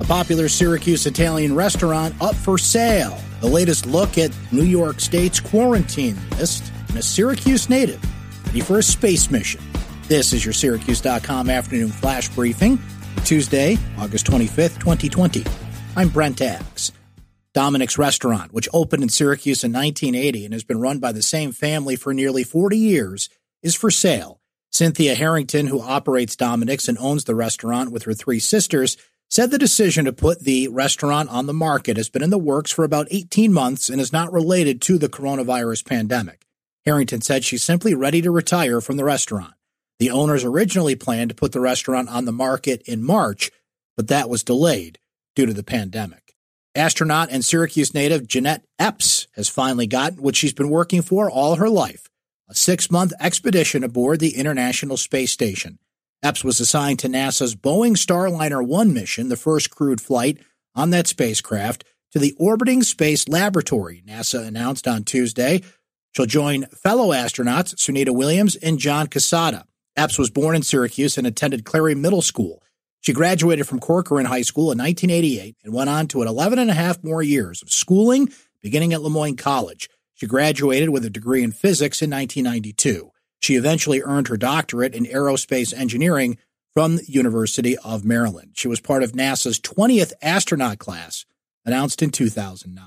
A popular Syracuse Italian restaurant up for sale. The latest look at New York State's quarantine list and a Syracuse native ready for a space mission. This is your Syracuse.com afternoon flash briefing Tuesday, August 25th, 2020. I'm Brent Axe. Dominic's Restaurant, which opened in Syracuse in 1980 and has been run by the same family for nearly 40 years, is for sale. Cynthia Harrington, who operates Dominic's and owns the restaurant with her three sisters, said the decision to put the restaurant on the market has been in the works for about 18 months and is not related to the coronavirus pandemic. Harrington said she's simply ready to retire from the restaurant. The owners originally planned to put the restaurant on the market in March, but that was delayed due to the pandemic. Astronaut and Syracuse native Jeanette Epps has finally gotten what she's been working for all her life a six month expedition aboard the International Space Station. Epps was assigned to NASA's Boeing Starliner 1 mission, the first crewed flight on that spacecraft, to the Orbiting Space Laboratory, NASA announced on Tuesday. She'll join fellow astronauts Sunita Williams and John Cassada. Epps was born in Syracuse and attended Clary Middle School. She graduated from Corcoran High School in 1988 and went on to an 11 and a half more years of schooling, beginning at Le Moyne College. She graduated with a degree in physics in 1992. She eventually earned her doctorate in aerospace engineering from the University of Maryland. She was part of NASA's 20th astronaut class, announced in 2009.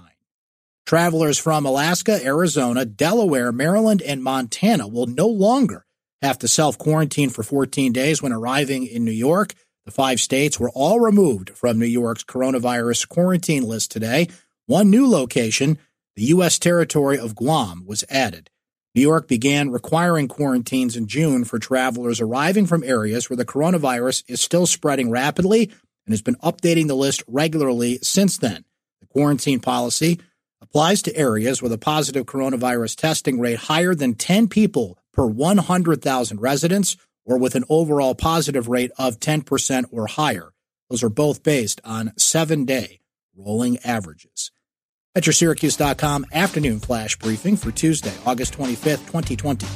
Travelers from Alaska, Arizona, Delaware, Maryland, and Montana will no longer have to self quarantine for 14 days when arriving in New York. The five states were all removed from New York's coronavirus quarantine list today. One new location, the U.S. territory of Guam, was added. New York began requiring quarantines in June for travelers arriving from areas where the coronavirus is still spreading rapidly and has been updating the list regularly since then. The quarantine policy applies to areas with a positive coronavirus testing rate higher than 10 people per 100,000 residents or with an overall positive rate of 10% or higher. Those are both based on seven day rolling averages. At your Syracuse.com afternoon flash briefing for Tuesday, August 25th, 2020.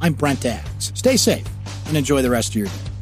I'm Brent Axe. Stay safe and enjoy the rest of your day.